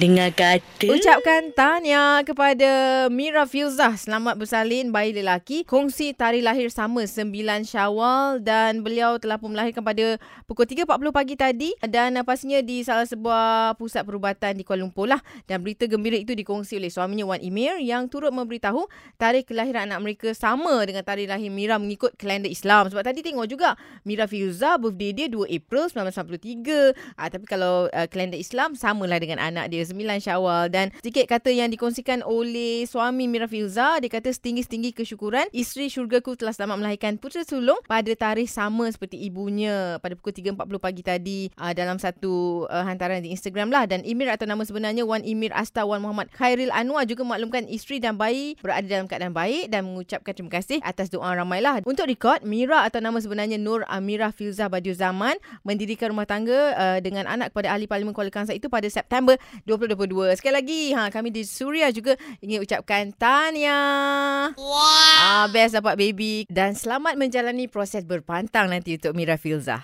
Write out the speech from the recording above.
Dengar kata. Ucapkan tahniah kepada Mira Filzah. Selamat bersalin bayi lelaki. Kongsi tarikh lahir sama 9 Syawal dan beliau telah pun melahirkan pada pukul 3.40 pagi tadi dan pastinya di salah sebuah pusat perubatan di Kuala Lumpur lah. Dan berita gembira itu dikongsi oleh suaminya Wan Emir yang turut memberitahu tarikh kelahiran anak mereka sama dengan tarikh lahir Mira mengikut kalender Islam. Sebab tadi tengok juga Mira Filzah birthday dia 2 April 1993. Ah, tapi kalau uh, kalender Islam samalah dengan anak dia 9 Syawal. Dan sedikit kata yang dikongsikan oleh suami Mira Filza dia kata setinggi-tinggi kesyukuran isteri syurgaku telah selamat melahirkan putera sulung pada tarikh sama seperti ibunya pada pukul 3.40 pagi tadi uh, dalam satu uh, hantaran di Instagram lah. Dan Emir atau nama sebenarnya Wan Emir Asta Wan Muhammad Khairil Anwar juga maklumkan isteri dan bayi berada dalam keadaan baik dan mengucapkan terima kasih atas doa ramailah untuk rekod Mira atau nama sebenarnya Nur Amira Filza Badiu Zaman mendirikan rumah tangga uh, dengan anak kepada ahli parlimen Kuala Kangsar itu pada September 2022. Sekali lagi, ha, kami di Suria juga ingin ucapkan tahniah. Wow. Ah, best dapat baby. Dan selamat menjalani proses berpantang nanti untuk Mira Filzah.